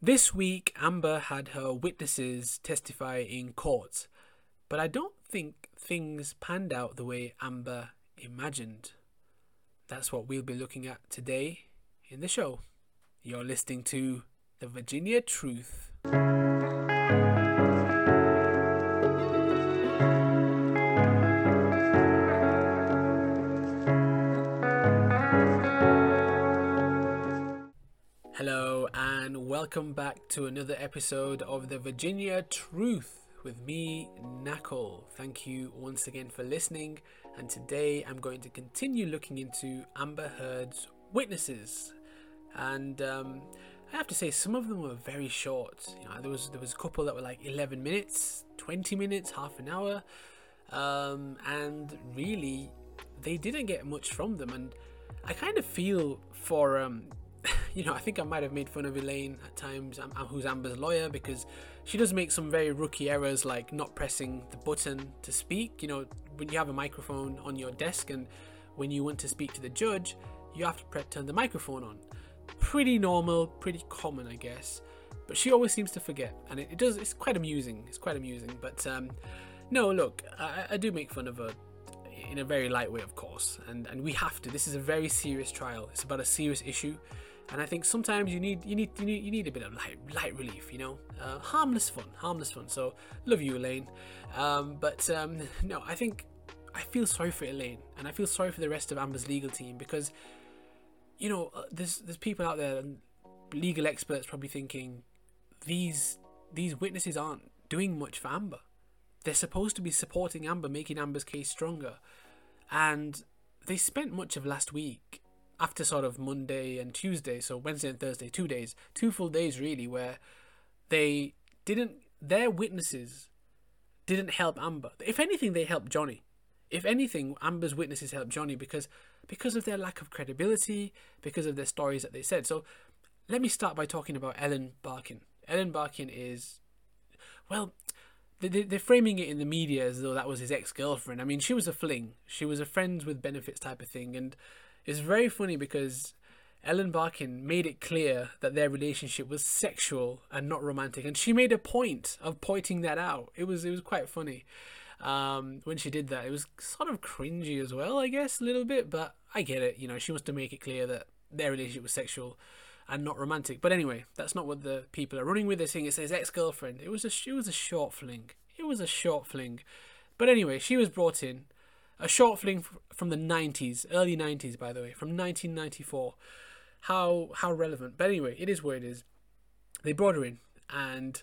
This week, Amber had her witnesses testify in court, but I don't think things panned out the way Amber imagined. That's what we'll be looking at today in the show. You're listening to The Virginia Truth. Welcome back to another episode of The Virginia Truth with me, Nakul. Thank you once again for listening, and today I'm going to continue looking into Amber Heard's witnesses. And um, I have to say, some of them were very short. You know, there was there was a couple that were like 11 minutes, 20 minutes, half an hour, um, and really, they didn't get much from them. And I kind of feel for um, you know, I think I might have made fun of Elaine at times, I'm, I'm, who's Amber's lawyer, because she does make some very rookie errors like not pressing the button to speak. You know, when you have a microphone on your desk and when you want to speak to the judge, you have to turn the microphone on. Pretty normal, pretty common, I guess. But she always seems to forget, and it, it does. It's quite amusing. It's quite amusing. But um, no, look, I, I do make fun of her in a very light way, of course, and and we have to. This is a very serious trial. It's about a serious issue and I think sometimes you need you need you need you need a bit of light light relief, you know, uh, harmless fun, harmless fun. So love you, Elaine, um, but um, no, I think I feel sorry for Elaine, and I feel sorry for the rest of Amber's legal team because you know uh, there's there's people out there, and legal experts probably thinking these these witnesses aren't doing much for Amber. They're supposed to be supporting Amber, making Amber's case stronger, and they spent much of last week after sort of Monday and Tuesday, so Wednesday and Thursday, two days, two full days really, where they didn't, their witnesses didn't help Amber. If anything, they helped Johnny. If anything, Amber's witnesses helped Johnny because because of their lack of credibility, because of their stories that they said. So let me start by talking about Ellen Barkin. Ellen Barkin is, well, they're framing it in the media as though that was his ex-girlfriend. I mean, she was a fling. She was a friends with benefits type of thing, and it's very funny because Ellen Barkin made it clear that their relationship was sexual and not romantic, and she made a point of pointing that out. It was it was quite funny um, when she did that. It was sort of cringy as well, I guess, a little bit, but I get it. You know, she wants to make it clear that their relationship was sexual and not romantic. But anyway, that's not what the people are running with. They're saying it's his ex girlfriend. It was a it was a short fling. It was a short fling. But anyway, she was brought in a short film from the 90s, early 90s, by the way, from 1994. How how relevant? But anyway, it is where it is. They brought her in, and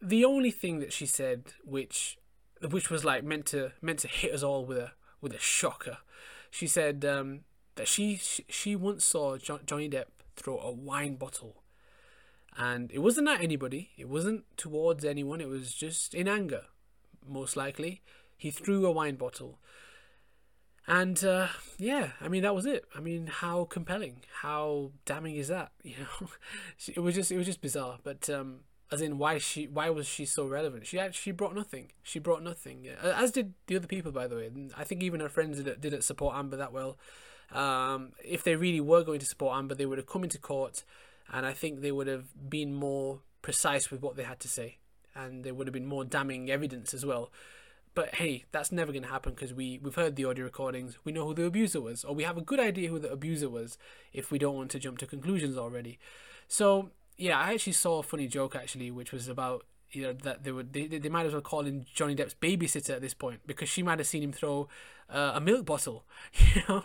the only thing that she said, which which was like meant to meant to hit us all with a with a shocker, she said um, that she, she she once saw Johnny Depp throw a wine bottle, and it wasn't at anybody. It wasn't towards anyone. It was just in anger, most likely. He threw a wine bottle and uh, yeah, I mean that was it. I mean, how compelling, how damning is that? You know, it was just it was just bizarre. But um, as in, why she why was she so relevant? She actually brought nothing. She brought nothing. As did the other people, by the way. I think even her friends didn't, didn't support Amber that well. Um, if they really were going to support Amber, they would have come into court, and I think they would have been more precise with what they had to say, and there would have been more damning evidence as well. But hey, that's never going to happen because we, we've heard the audio recordings. We know who the abuser was, or we have a good idea who the abuser was if we don't want to jump to conclusions already. So, yeah, I actually saw a funny joke actually, which was about you know that they would they, they might as well call in Johnny Depp's babysitter at this point because she might have seen him throw uh, a milk bottle, you know,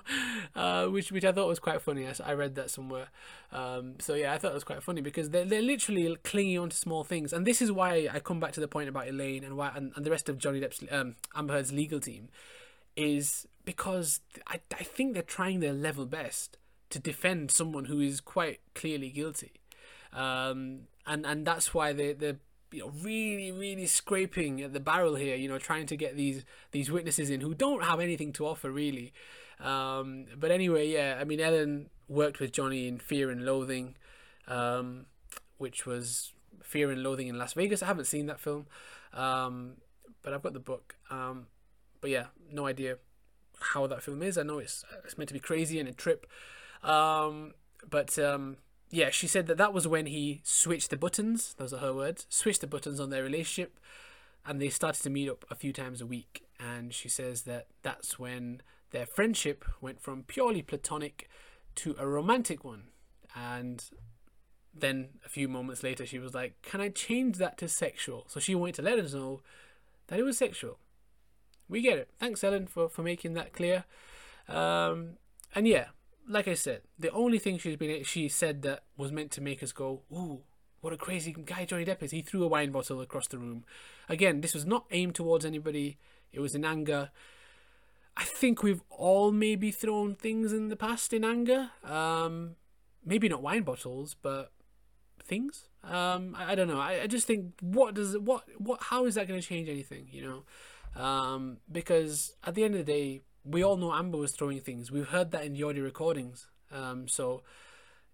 uh, which which I thought was quite funny. I, I read that somewhere. Um, so yeah, I thought it was quite funny because they're they're literally clinging on to small things, and this is why I come back to the point about Elaine and why and, and the rest of Johnny Depp's um, Amber Heard's legal team is because I I think they're trying their level best to defend someone who is quite clearly guilty. Um, and and that's why they they're you know really really scraping at the barrel here you know trying to get these these witnesses in who don't have anything to offer really. Um, but anyway yeah i mean ellen worked with johnny in fear and loathing um, which was fear and loathing in las vegas. I haven't seen that film um, but i've got the book. Um, but yeah no idea how that film is. I know it's it's meant to be crazy and a trip. Um, but um, yeah, she said that that was when he switched the buttons. Those are her words. Switched the buttons on their relationship, and they started to meet up a few times a week. And she says that that's when their friendship went from purely platonic to a romantic one. And then a few moments later, she was like, "Can I change that to sexual?" So she wanted to let us know that it was sexual. We get it. Thanks, Ellen, for for making that clear. Um, and yeah, like I said, the only thing she's been she said that was meant to make us go, "Ooh, what a crazy guy Johnny Depp is!" He threw a wine bottle across the room. Again, this was not aimed towards anybody. It was in anger. I think we've all maybe thrown things in the past in anger. Um, maybe not wine bottles, but things. Um, I, I don't know. I, I just think what does what what how is that going to change anything? You know, um, because at the end of the day, we all know Amber was throwing things. We've heard that in the audio recordings. Um, so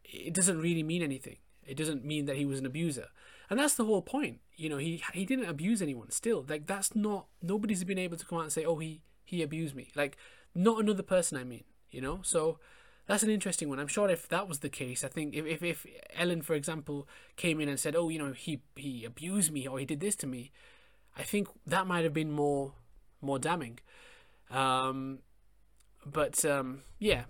it doesn't really mean anything. It doesn't mean that he was an abuser. And that's the whole point. You know, he he didn't abuse anyone still. Like that's not nobody's been able to come out and say, "Oh, he he abused me." Like not another person I mean, you know? So that's an interesting one. I'm sure if that was the case, I think if, if, if Ellen, for example, came in and said, "Oh, you know, he he abused me or he did this to me," I think that might have been more more damning. Um, but um, yeah,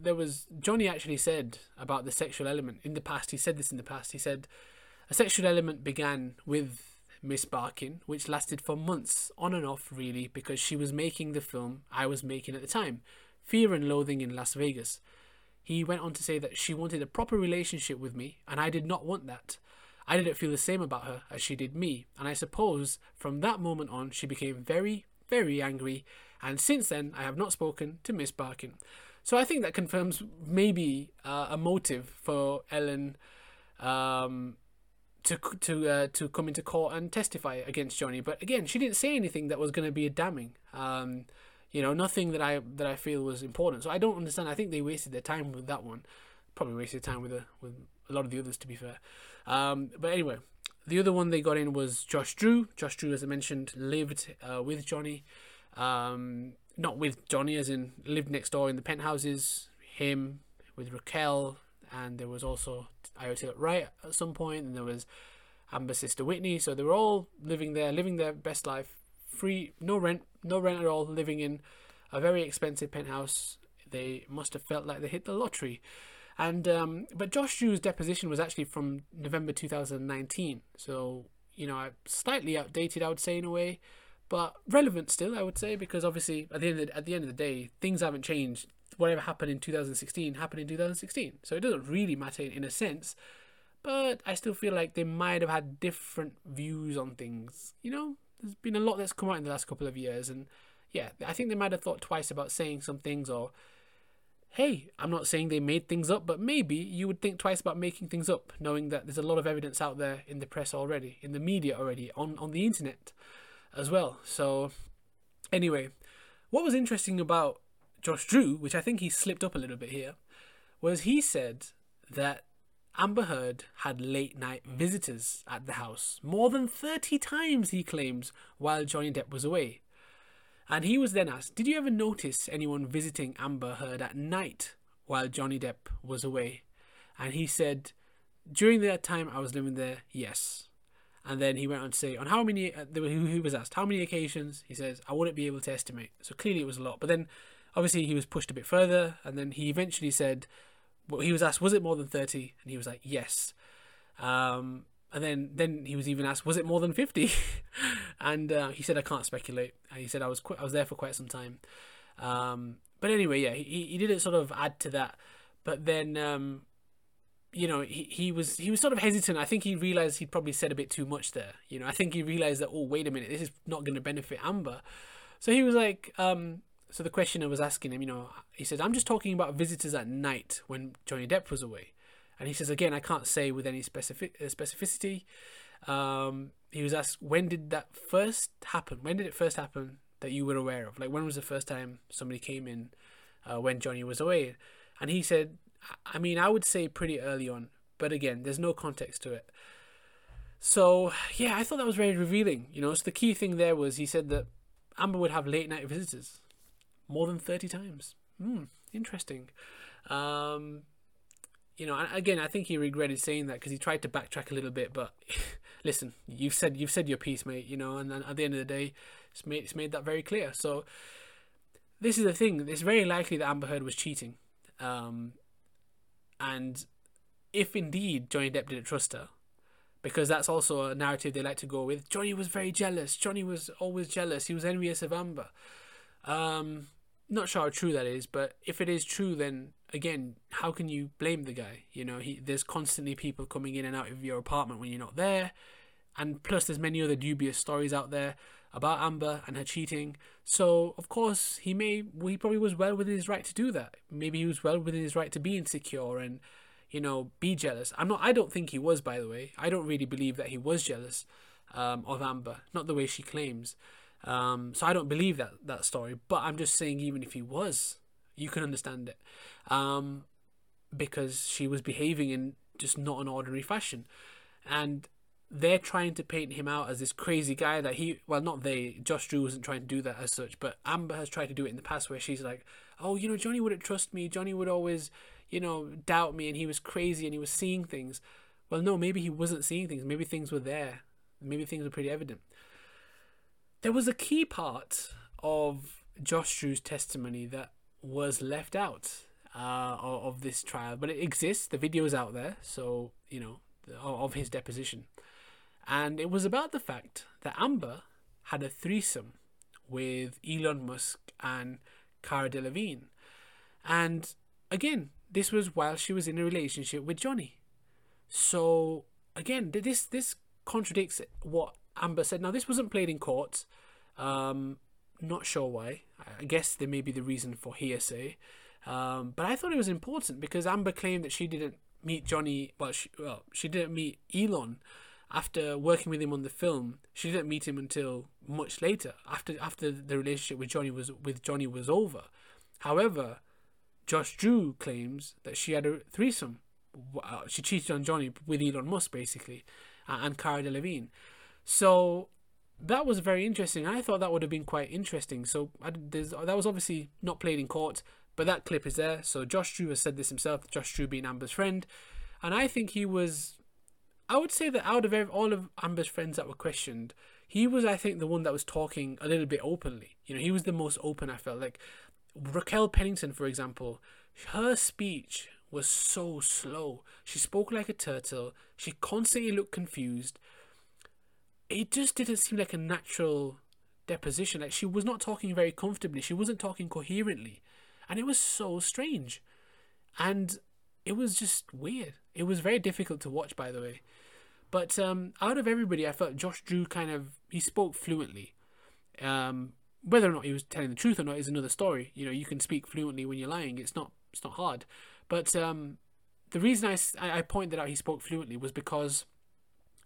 there was Johnny actually said about the sexual element in the past. He said this in the past. He said a sexual element began with Miss Barkin, which lasted for months, on and off, really, because she was making the film I was making at the time, Fear and Loathing in Las Vegas. He went on to say that she wanted a proper relationship with me, and I did not want that. I didn't feel the same about her as she did me, and I suppose from that moment on she became very, very angry and since then I have not spoken to Miss Barkin. So I think that confirms maybe uh, a motive for Ellen um, to to uh, to come into court and testify against Johnny. But again, she didn't say anything that was going to be damning. Um, you know, nothing that I that I feel was important. So I don't understand. I think they wasted their time with that one. Probably wasted time with a, with a lot of the others, to be fair. Um, but anyway, the other one they got in was Josh Drew. Josh Drew, as I mentioned, lived uh, with Johnny. Um, not with Johnny, as in lived next door in the penthouses. Him with Raquel, and there was also Ayotte Wright at some point, and there was Amber's sister Whitney. So they were all living there, living their best life, free, no rent, no rent at all, living in a very expensive penthouse. They must have felt like they hit the lottery. And um, but Josh Drew's deposition was actually from November 2019, so you know slightly outdated, I would say in a way but relevant still, I would say, because obviously at the end of the, at the end of the day, things haven't changed. Whatever happened in 2016 happened in 2016, so it doesn't really matter in a sense. But I still feel like they might have had different views on things. You know, there's been a lot that's come out in the last couple of years, and yeah, I think they might have thought twice about saying some things or hey, I'm not saying they made things up, but maybe you would think twice about making things up, knowing that there's a lot of evidence out there in the press already, in the media already, on, on the internet as well. So, anyway, what was interesting about Josh Drew, which I think he slipped up a little bit here, was he said that Amber Heard had late night visitors at the house. More than 30 times, he claims, while Johnny Depp was away. And he was then asked, Did you ever notice anyone visiting Amber Heard at night while Johnny Depp was away? And he said, During that time I was living there, yes. And then he went on to say, on how many, uh, he was asked, how many occasions? He says, I wouldn't be able to estimate. So clearly it was a lot. But then obviously he was pushed a bit further. And then he eventually said, well, he was asked, was it more than 30? And he was like, yes. Um, and then, then he was even asked, was it more than 50? and uh, he said, I can't speculate. And he said, I was, qu- I was there for quite some time. Um, but anyway, yeah, he, he didn't sort of add to that. But then, um, you know, he, he was he was sort of hesitant. I think he realized he'd probably said a bit too much there. You know, I think he realized that oh wait a minute, this is not going to benefit Amber. So he was like, um, so the questioner was asking him, you know, he says, I'm just talking about visitors at night when Johnny Depp was away, and he says again, I can't say with any specific uh, specificity. Um, he was asked, when did that first happen? When did it first happen that you were aware of? Like when was the first time somebody came in uh, when Johnny was away? And he said I mean, I would say pretty early on, but again, there's no context to it. So, yeah, I thought that was very revealing. You know, so the key thing there was he said that Amber would have late night visitors more than 30 times. Hmm, interesting. Um, you know, again, I think he regretted saying that because he tried to backtrack a little bit. But listen, you've said you've said your piece, mate. You know, and then at the end of the day, it's made it's made that very clear. So this is the thing. It's very likely that Amber Heard was cheating, um, and if indeed Johnny Depp didn't trust her, because that's also a narrative they like to go with. Johnny was very jealous. Johnny was always jealous. He was envious of Amber. Um, not sure how true that is, but if it is true, then again, how can you blame the guy? You know, he there's constantly people coming in and out of your apartment when you're not there, and plus there's many other dubious stories out there about Amber and her cheating. So of course he may he probably was well within his right to do that. Maybe he was well within his right to be insecure and you know be jealous. I'm not. I don't think he was. By the way, I don't really believe that he was jealous um, of Amber. Not the way she claims. Um, so I don't believe that that story. But I'm just saying, even if he was, you can understand it, um, because she was behaving in just not an ordinary fashion, and they're trying to paint him out as this crazy guy that he well not they Josh Drew wasn't trying to do that as such but Amber has tried to do it in the past where she's like oh you know Johnny wouldn't trust me. Johnny would always you know doubt me and he was crazy and he was seeing things. Well no maybe he wasn't seeing things. Maybe things were there. Maybe things were pretty evident there was a key part of Josh Drew's testimony that was left out uh, of this trial but it exists the video is out there so you know of his deposition and it was about the fact that Amber had a threesome with Elon Musk and Cara Delevingne. And again, this was while she was in a relationship with Johnny. So again, this this contradicts what Amber said. Now this wasn't played in court. Um, not sure why. I guess there may be the reason for hearsay. Um, but I thought it was important because Amber claimed that she didn't meet Johnny. Well, she, well, she didn't meet Elon after working with him on the film, she didn't meet him until much later, after after the relationship with Johnny was with Johnny was over. However, Josh Drew claims that she had a threesome. She cheated on Johnny with Elon Musk, basically, and Cara Delevingne. So that was very interesting. I thought that would have been quite interesting. So I, that was obviously not played in court, but that clip is there. So Josh Drew has said this himself. Josh Drew being Amber's friend, and I think he was I would say that out of all of Amber's friends that were questioned, he was, I think, the one that was talking a little bit openly. You know, he was the most open. I felt like Raquel Pennington, for example, her speech was so slow. She spoke like a turtle. She constantly looked confused. It just didn't seem like a natural deposition. Like she was not talking very comfortably. She wasn't talking coherently, and it was so strange. And it was just weird. It was very difficult to watch, by the way. But um, out of everybody, I felt Josh Drew kind of he spoke fluently. Um, whether or not he was telling the truth or not is another story. You know, you can speak fluently when you're lying. It's not it's not hard. But um, the reason I, I pointed out he spoke fluently was because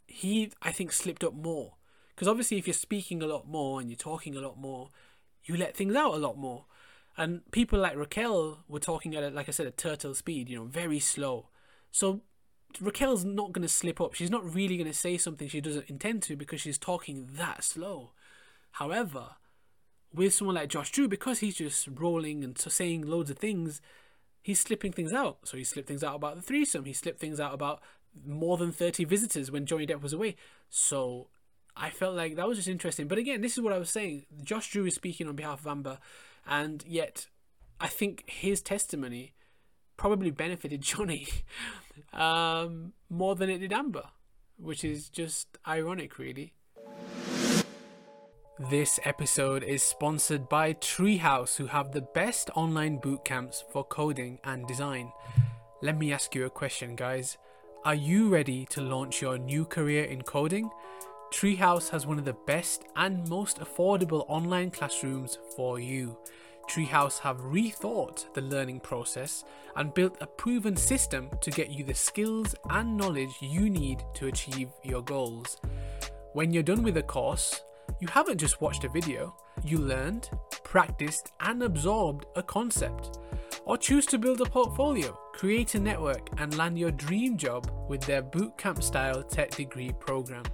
he I think slipped up more. Because obviously, if you're speaking a lot more and you're talking a lot more, you let things out a lot more. And people like Raquel were talking at, a, like I said, a turtle speed, you know, very slow. So Raquel's not going to slip up. She's not really going to say something she doesn't intend to because she's talking that slow. However, with someone like Josh Drew, because he's just rolling and saying loads of things, he's slipping things out. So he slipped things out about the threesome. He slipped things out about more than 30 visitors when Johnny Depp was away. So I felt like that was just interesting. But again, this is what I was saying. Josh Drew is speaking on behalf of Amber, and yet I think his testimony probably benefited Johnny um, more than it did Amber, which is just ironic, really. This episode is sponsored by Treehouse, who have the best online boot camps for coding and design. Let me ask you a question, guys. Are you ready to launch your new career in coding? Treehouse has one of the best and most affordable online classrooms for you. Treehouse have rethought the learning process and built a proven system to get you the skills and knowledge you need to achieve your goals. When you're done with the course, you haven't just watched a video, you learned, practiced, and absorbed a concept. Or choose to build a portfolio, create a network, and land your dream job with their bootcamp style tech degree program.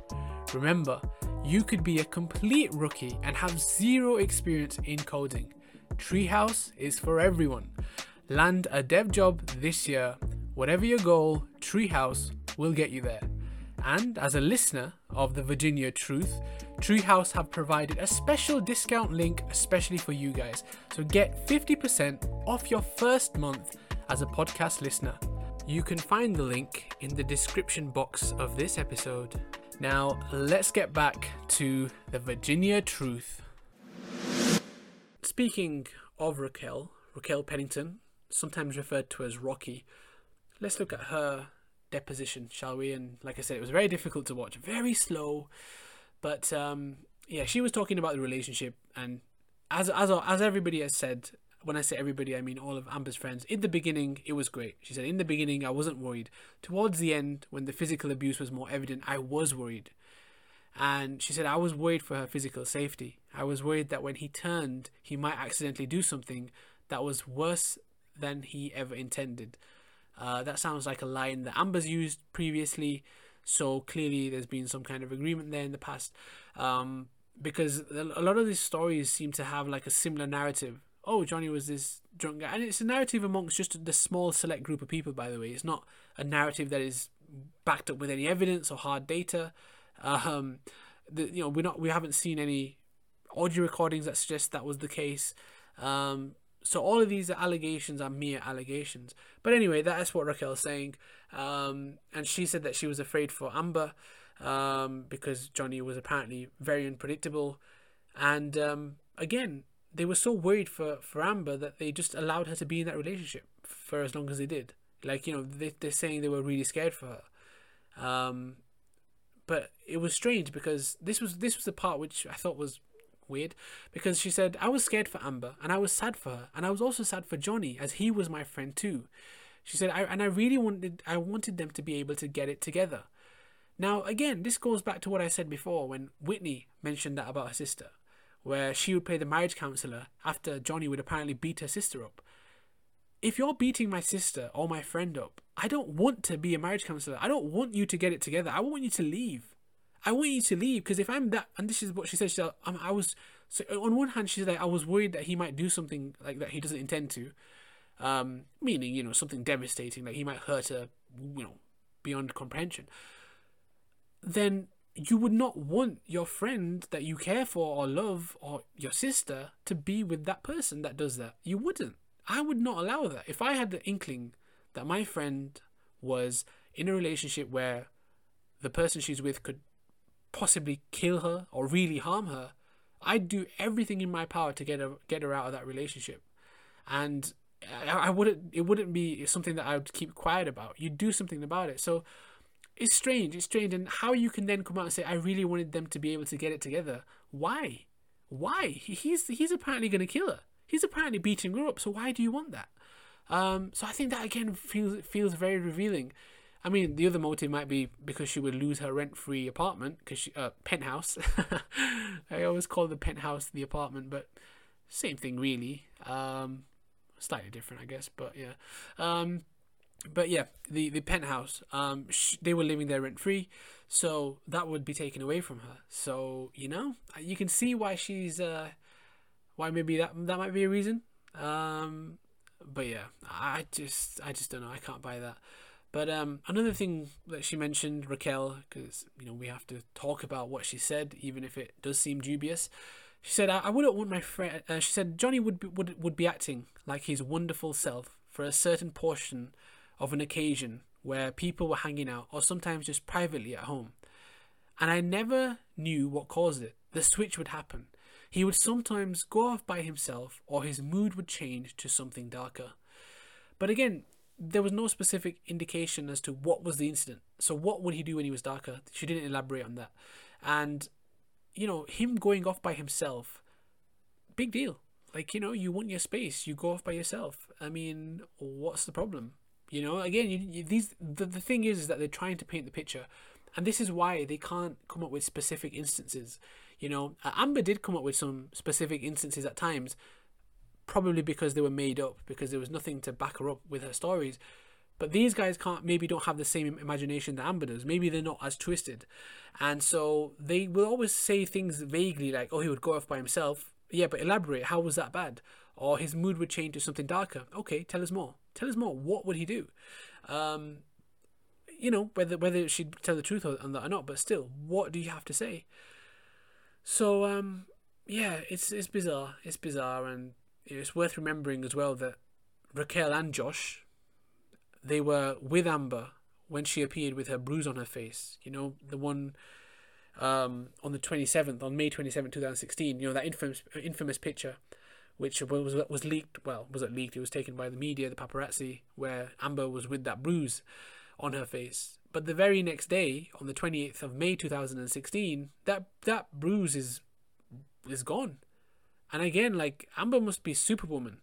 Remember, you could be a complete rookie and have zero experience in coding Treehouse is for everyone. Land a dev job this year whatever your goal, Treehouse will get you there. And as a listener of the Virginia Truth, Treehouse have provided a special discount link especially for you guys. So get 50% off your first month as a podcast listener. You can find the link in the description box of this episode. Now, let's get back to the Virginia Truth. Speaking of Raquel, Raquel Pennington, sometimes referred to as Rocky, let's look at her deposition, shall we? And like I said, it was very difficult to watch, very slow, but um, yeah, she was talking about the relationship, and as as as everybody has said, when I say everybody, I mean all of Amber's friends. In the beginning, it was great. She said, in the beginning, I wasn't worried. Towards the end, when the physical abuse was more evident, I was worried. And she said, I was worried for her physical safety. I was worried that when he turned, he might accidentally do something that was worse than he ever intended. Uh, that sounds like a line that Amber's used previously, so clearly there's been some kind of agreement there in the past. Um, because a lot of these stories seem to have like a similar narrative. Oh, Johnny was this drunk guy, and it's a narrative amongst just the small select group of people. By the way, it's not a narrative that is backed up with any evidence or hard data. Um, the, you know, we're not we haven't seen any audio recordings that suggest that was the case. Um, so all of these allegations are mere allegations. But anyway, that's what Raquel's saying. Um, and she said that she was afraid for Amber um, because Johnny was apparently very unpredictable. And um, again, they were so worried for, for Amber that they just allowed her to be in that relationship for as long as they did. Like, you know, they, they're saying they were really scared for her. Um, but it was strange because this was this was the part which I thought was weird because she said I was scared for Amber and I was sad for her and I was also sad for Johnny as he was my friend too. She said I and I really wanted I wanted them to be able to get it together. Now again, this goes back to what I said before when Whitney mentioned that about her sister, where she would play the marriage counselor after Johnny would apparently beat her sister up. If you're beating my sister or my friend up, I don't want to be a marriage counselor. I don't want you to get it together. I want you to leave. I want you to leave because if I'm that, and this is what she said, she said, I was, so on one hand, she's like, I was worried that he might do something like that he doesn't intend to, um, meaning, you know, something devastating, like he might hurt her, you know, beyond comprehension. Then you would not want your friend that you care for or love or your sister to be with that person that does that. You wouldn't. I would not allow that. If I had the inkling that my friend was in a relationship where the person she's with could possibly kill her or really harm her, I'd do everything in my power to get her get her out of that relationship. And I, I wouldn't it wouldn't be something that I would keep quiet about. You'd do something about it. So it's strange. It's strange, and how you can then come out and say, "I really wanted them to be able to get it together." Why? Why? He's he's apparently going to kill her. He's apparently beating her up. So why do you want that? Um, so I think that again feels feels very revealing. I mean, the other motive might be because she would lose her rent-free apartment, because she uh, penthouse. I always call the penthouse the apartment, but same thing really. Um, slightly different, I guess, but yeah. Um, but yeah, the the penthouse. Um, sh- they were living there rent-free, so that would be taken away from her. So you know, you can see why she's uh, why maybe that that might be a reason. Um, but yeah, I just I just don't know. I can't buy that. But um, another thing that she mentioned, Raquel, because you know we have to talk about what she said, even if it does seem dubious. She said, "I, I wouldn't want my friend." Uh, she said Johnny would be, would would be acting like his wonderful self for a certain portion of an occasion where people were hanging out, or sometimes just privately at home. And I never knew what caused it. The switch would happen. He would sometimes go off by himself, or his mood would change to something darker. But again, there was no specific indication as to what was the incident. So what would he do when he was darker? She didn't elaborate on that. And you know, him going off by himself, big deal. Like, you know, you want your space, you go off by yourself. I mean, what's the problem? You know, again, you, you, these the, the thing is, is that they're trying to paint the picture. And this is why they can't come up with specific instances. You know, Amber did come up with some specific instances at times, probably because they were made up because there was nothing to back her up with her stories. But these guys can't maybe don't have the same imagination that Amber does. Maybe they're not as twisted, and so they will always say things vaguely like, "Oh, he would go off by himself." Yeah, but elaborate. How was that bad? Or his mood would change to something darker. Okay, tell us more. Tell us more. What would he do? Um, you know whether whether she'd tell the truth on that or not, but still, what do you have to say? So um, yeah, it's it's bizarre. It's bizarre, and it's worth remembering as well that Raquel and Josh, they were with Amber when she appeared with her bruise on her face. You know, the one um, on the 27th, on May 27, 2016, you know, that infamous, infamous picture, which was, was leaked, well, was it leaked? It was taken by the media, the paparazzi, where Amber was with that bruise on her face. But the very next day, on the 28th of May 2016, that, that bruise is, is gone. And again, like, Amber must be superwoman,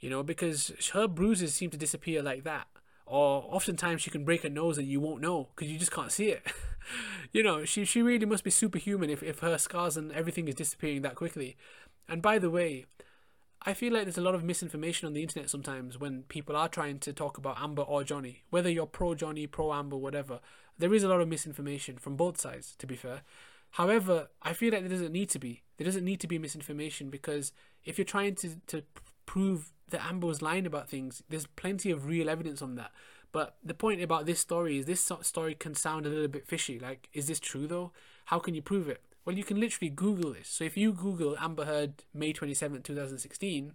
you know, because her bruises seem to disappear like that or oftentimes she can break her nose and you won't know because you just can't see it. you know, she she really must be superhuman if, if her scars and everything is disappearing that quickly. And by the way, I feel like there's a lot of misinformation on the internet sometimes when people are trying to talk about Amber or Johnny. Whether you're pro Johnny, pro Amber, whatever, there is a lot of misinformation from both sides, to be fair. However, I feel like there doesn't need to be. There doesn't need to be misinformation because if you're trying to, to prove that Amber was lying about things. There's plenty of real evidence on that. But the point about this story is this story can sound a little bit fishy. Like, is this true though? How can you prove it? Well, you can literally Google this. So if you Google Amber Heard May 27, 2016,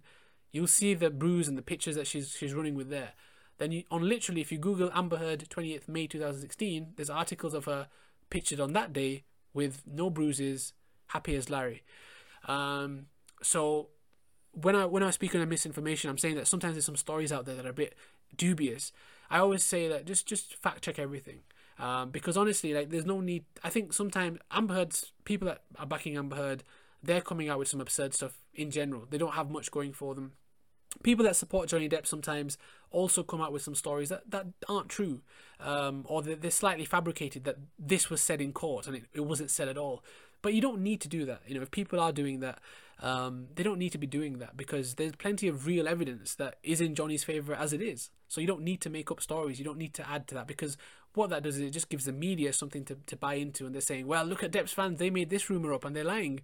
you'll see the bruise and the pictures that she's she's running with there. Then you, on literally, if you Google Amber Heard 20th May 2016, there's articles of her pictured on that day with no bruises, happy as Larry. Um, so when I when I speak on misinformation, I'm saying that sometimes there's some stories out there that are a bit dubious. I always say that just just fact check everything. Um, because honestly, like there's no need. I think sometimes Amber Heard's people that are backing Amber Heard, they're coming out with some absurd stuff in general. They don't have much going for them. People that support Johnny Depp sometimes also come out with some stories that, that aren't true, um, or they're, they're slightly fabricated. That this was said in court and it, it wasn't said at all. But you don't need to do that. You know, if people are doing that, um, they don't need to be doing that because there's plenty of real evidence that is in Johnny's favor as it is. So you don't need to make up stories. You don't need to add to that because what that does is it just gives the media something to, to buy into, and they're saying, "Well, look at Depp's fans. They made this rumor up, and they're lying."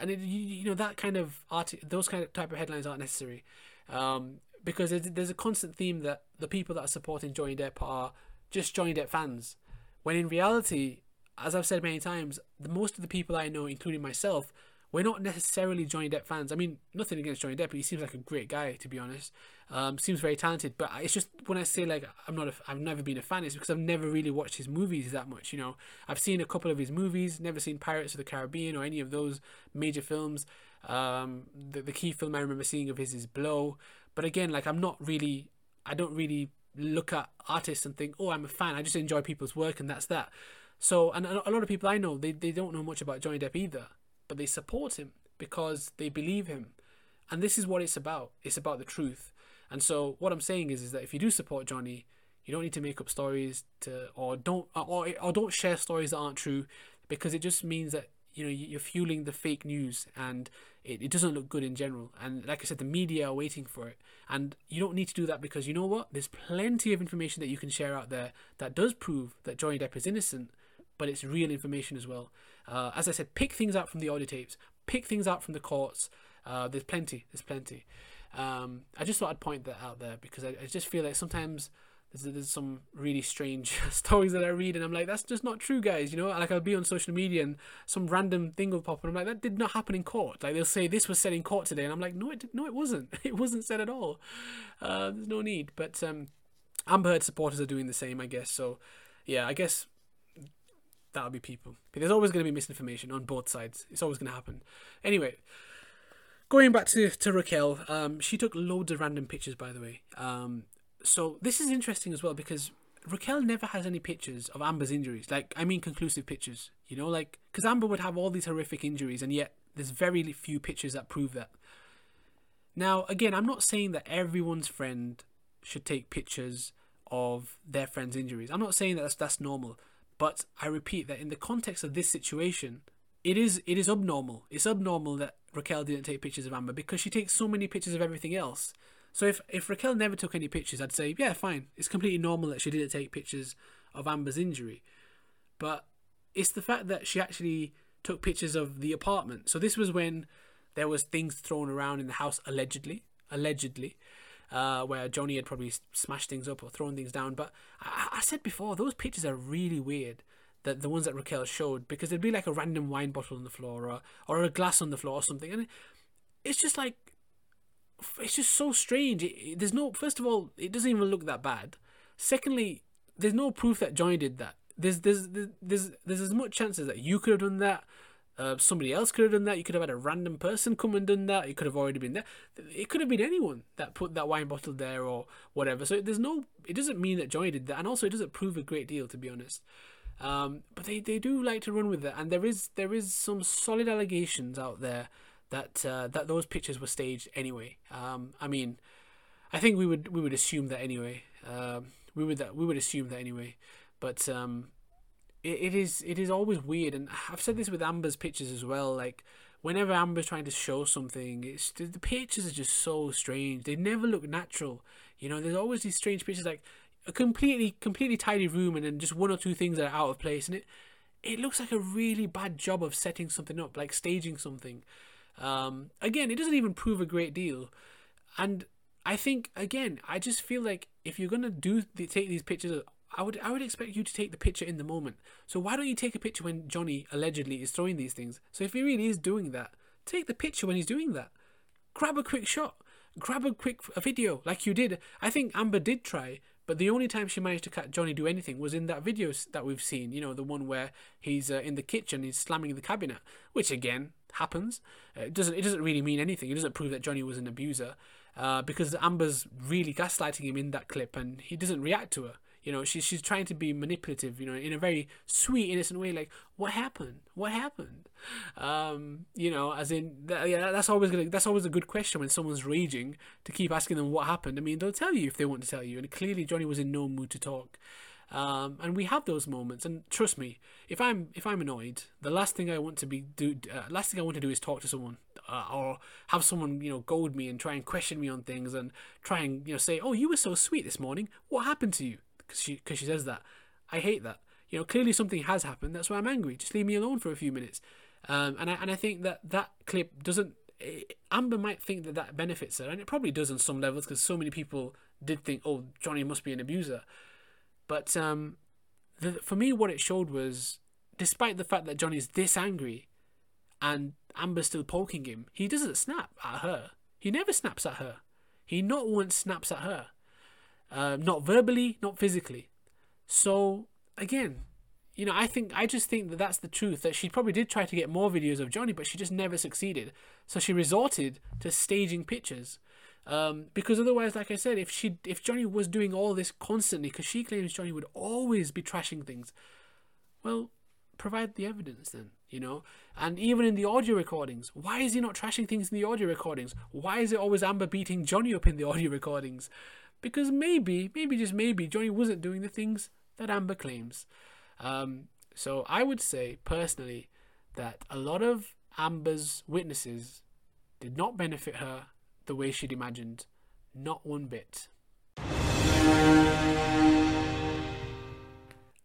And it, you, you know that kind of art, those kind of type of headlines aren't necessary. Um, because there's, a constant theme that the people that are supporting Johnny Depp are just Johnny Depp fans, when in reality, as I've said many times, the most of the people I know, including myself, we're not necessarily Johnny Depp fans. I mean, nothing against Johnny Depp, he seems like a great guy, to be honest. Um, seems very talented, but it's just when I say like I'm not, a, I've never been a fan, it's because I've never really watched his movies that much. You know, I've seen a couple of his movies, never seen Pirates of the Caribbean or any of those major films. Um, the the key film I remember seeing of his is Blow, but again, like I'm not really, I don't really look at artists and think, oh, I'm a fan. I just enjoy people's work, and that's that. So, and a lot of people I know, they, they don't know much about Johnny Depp either, but they support him because they believe him. And this is what it's about. It's about the truth. And so, what I'm saying is, is that if you do support Johnny, you don't need to make up stories to, or don't, or, or don't share stories that aren't true, because it just means that you know you're fueling the fake news and it, it doesn't look good in general and like i said the media are waiting for it and you don't need to do that because you know what there's plenty of information that you can share out there that does prove that johnny depp is innocent but it's real information as well. Uh, as I said, pick things out from the audio tapes, pick things out from the courts. Uh, there's plenty. There's plenty. Um, I just thought I'd point that out there because I, I just feel like sometimes there's, there's some really strange stories that I read and I'm like, that's just not true, guys. You know, like I'll be on social media and some random thing will pop and I'm like, that did not happen in court. Like they'll say this was said in court today, and I'm like, no, it no, it wasn't. It wasn't said at all. Uh, there's no need. But um, Amber Heard supporters are doing the same, I guess. So yeah, I guess that'll be people. But there's always going to be misinformation on both sides. It's always going to happen. Anyway, going back to, to Raquel, um, she took loads of random pictures, by the way. Um, so this is interesting as well because Raquel never has any pictures of Amber's injuries. Like, I mean, conclusive pictures. You know, like, because Amber would have all these horrific injuries, and yet there's very few pictures that prove that. Now, again, I'm not saying that everyone's friend should take pictures of their friend's injuries. I'm not saying that that's, that's normal. But I repeat that in the context of this situation, it is it is abnormal. It's abnormal that Raquel didn't take pictures of Amber because she takes so many pictures of everything else. So if if Raquel never took any pictures, I'd say yeah, fine. It's completely normal that she didn't take pictures of Amber's injury. But it's the fact that she actually took pictures of the apartment. So this was when there was things thrown around in the house allegedly, allegedly. uh, where Johnny had probably smashed things up or thrown things down. But I, I said before, those pictures are really weird. That the ones that Raquel showed, because there'd be like a random wine bottle on the floor or or a glass on the floor or something, and it's just like it's just so strange. It, there's no first of all, it doesn't even look that bad. Secondly, there's no proof that Johnny did that. There's there's there's there's as much chances that you could have done that. Uh, somebody else could have done that. You could have had a random person come and done that. It could have already been there. It could have been anyone that put that wine bottle there or whatever. So there's no. It doesn't mean that Johnny did that, and also it doesn't prove a great deal, to be honest. Um, but they, they do like to run with it, and there is there is some solid allegations out there that uh, that those pictures were staged anyway. Um, I mean, I think we would we would assume that anyway. Um, we would that we would assume that anyway. But um, it, it is it is always weird, and I've said this with Amber's pictures as well. Like whenever Amber's trying to show something, it's the, the pictures are just so strange. They never look natural. You know, there's always these strange pictures like a completely completely tidy room and then just one or two things that are out of place and it it looks like a really bad job of setting something up like staging something um, again, it doesn't even prove a great deal. And I think again, I just feel like if you're gonna do the, take these pictures, I would I would expect you to take the picture in the moment. So why don't you take a picture when Johnny allegedly is throwing these things? So if he really is doing that, take the picture when he's doing that. Grab a quick shot. Grab a quick a video like you did. I think Amber did try, but the only time she managed to catch Johnny do anything was in that video that we've seen. You know, the one where he's uh, in the kitchen, he's slamming the cabinet, which again happens. Uh, it doesn't it doesn't really mean anything. It doesn't prove that Johnny was an abuser, uh, because Amber's really gaslighting him in that clip, and he doesn't react to her. You know, she's she's trying to be manipulative. You know, in a very sweet, innocent way. Like, what happened? What happened? Um, you know, as in, yeah, that's always gonna, that's always a good question when someone's raging to keep asking them what happened. I mean, they'll tell you if they want to tell you, and clearly Johnny was in no mood to talk. Um, and we have those moments. And trust me, if I'm if I'm annoyed, the last thing I want to be do uh, last thing I want to do is talk to someone uh, or have someone you know goad me and try and question me on things and try and you know say, oh, you were so sweet this morning. What happened to you? Because she because she says that. I hate that. You know, clearly something has happened. That's why I'm angry. Just leave me alone for a few minutes. Um, and I and I think that that clip doesn't. Eh, Amber might think that that benefits her, and it probably does on some levels because so many people did think, oh, Johnny must be an abuser. But um, the, for me, what it showed was, despite the fact that Johnny's this angry, and Amber's still poking him, he doesn't snap at her. He never snaps at her. He not once snaps at her. Uh, not verbally, not physically. So again, you know, I think I just think that that's the truth. That she probably did try to get more videos of Johnny, but she just never succeeded. So she resorted to staging pictures. Um, because otherwise, like I said, if she if Johnny was doing all this constantly, because she claims Johnny would always be trashing things, well, provide the evidence then, you know. And even in the audio recordings, why is he not trashing things in the audio recordings? Why is it always Amber beating Johnny up in the audio recordings? Because maybe, maybe just maybe, Johnny wasn't doing the things that Amber claims. Um, so I would say personally that a lot of Amber's witnesses did not benefit her the way she'd imagined. Not one bit.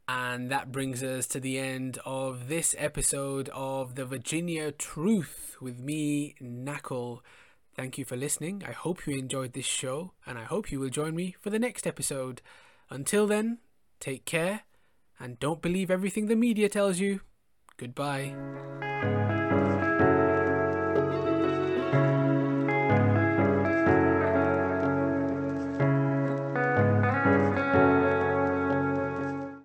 And that brings us to the end of this episode of the Virginia Truth with me, Nakul. Thank you for listening. I hope you enjoyed this show, and I hope you will join me for the next episode. Until then, take care, and don't believe everything the media tells you. Goodbye.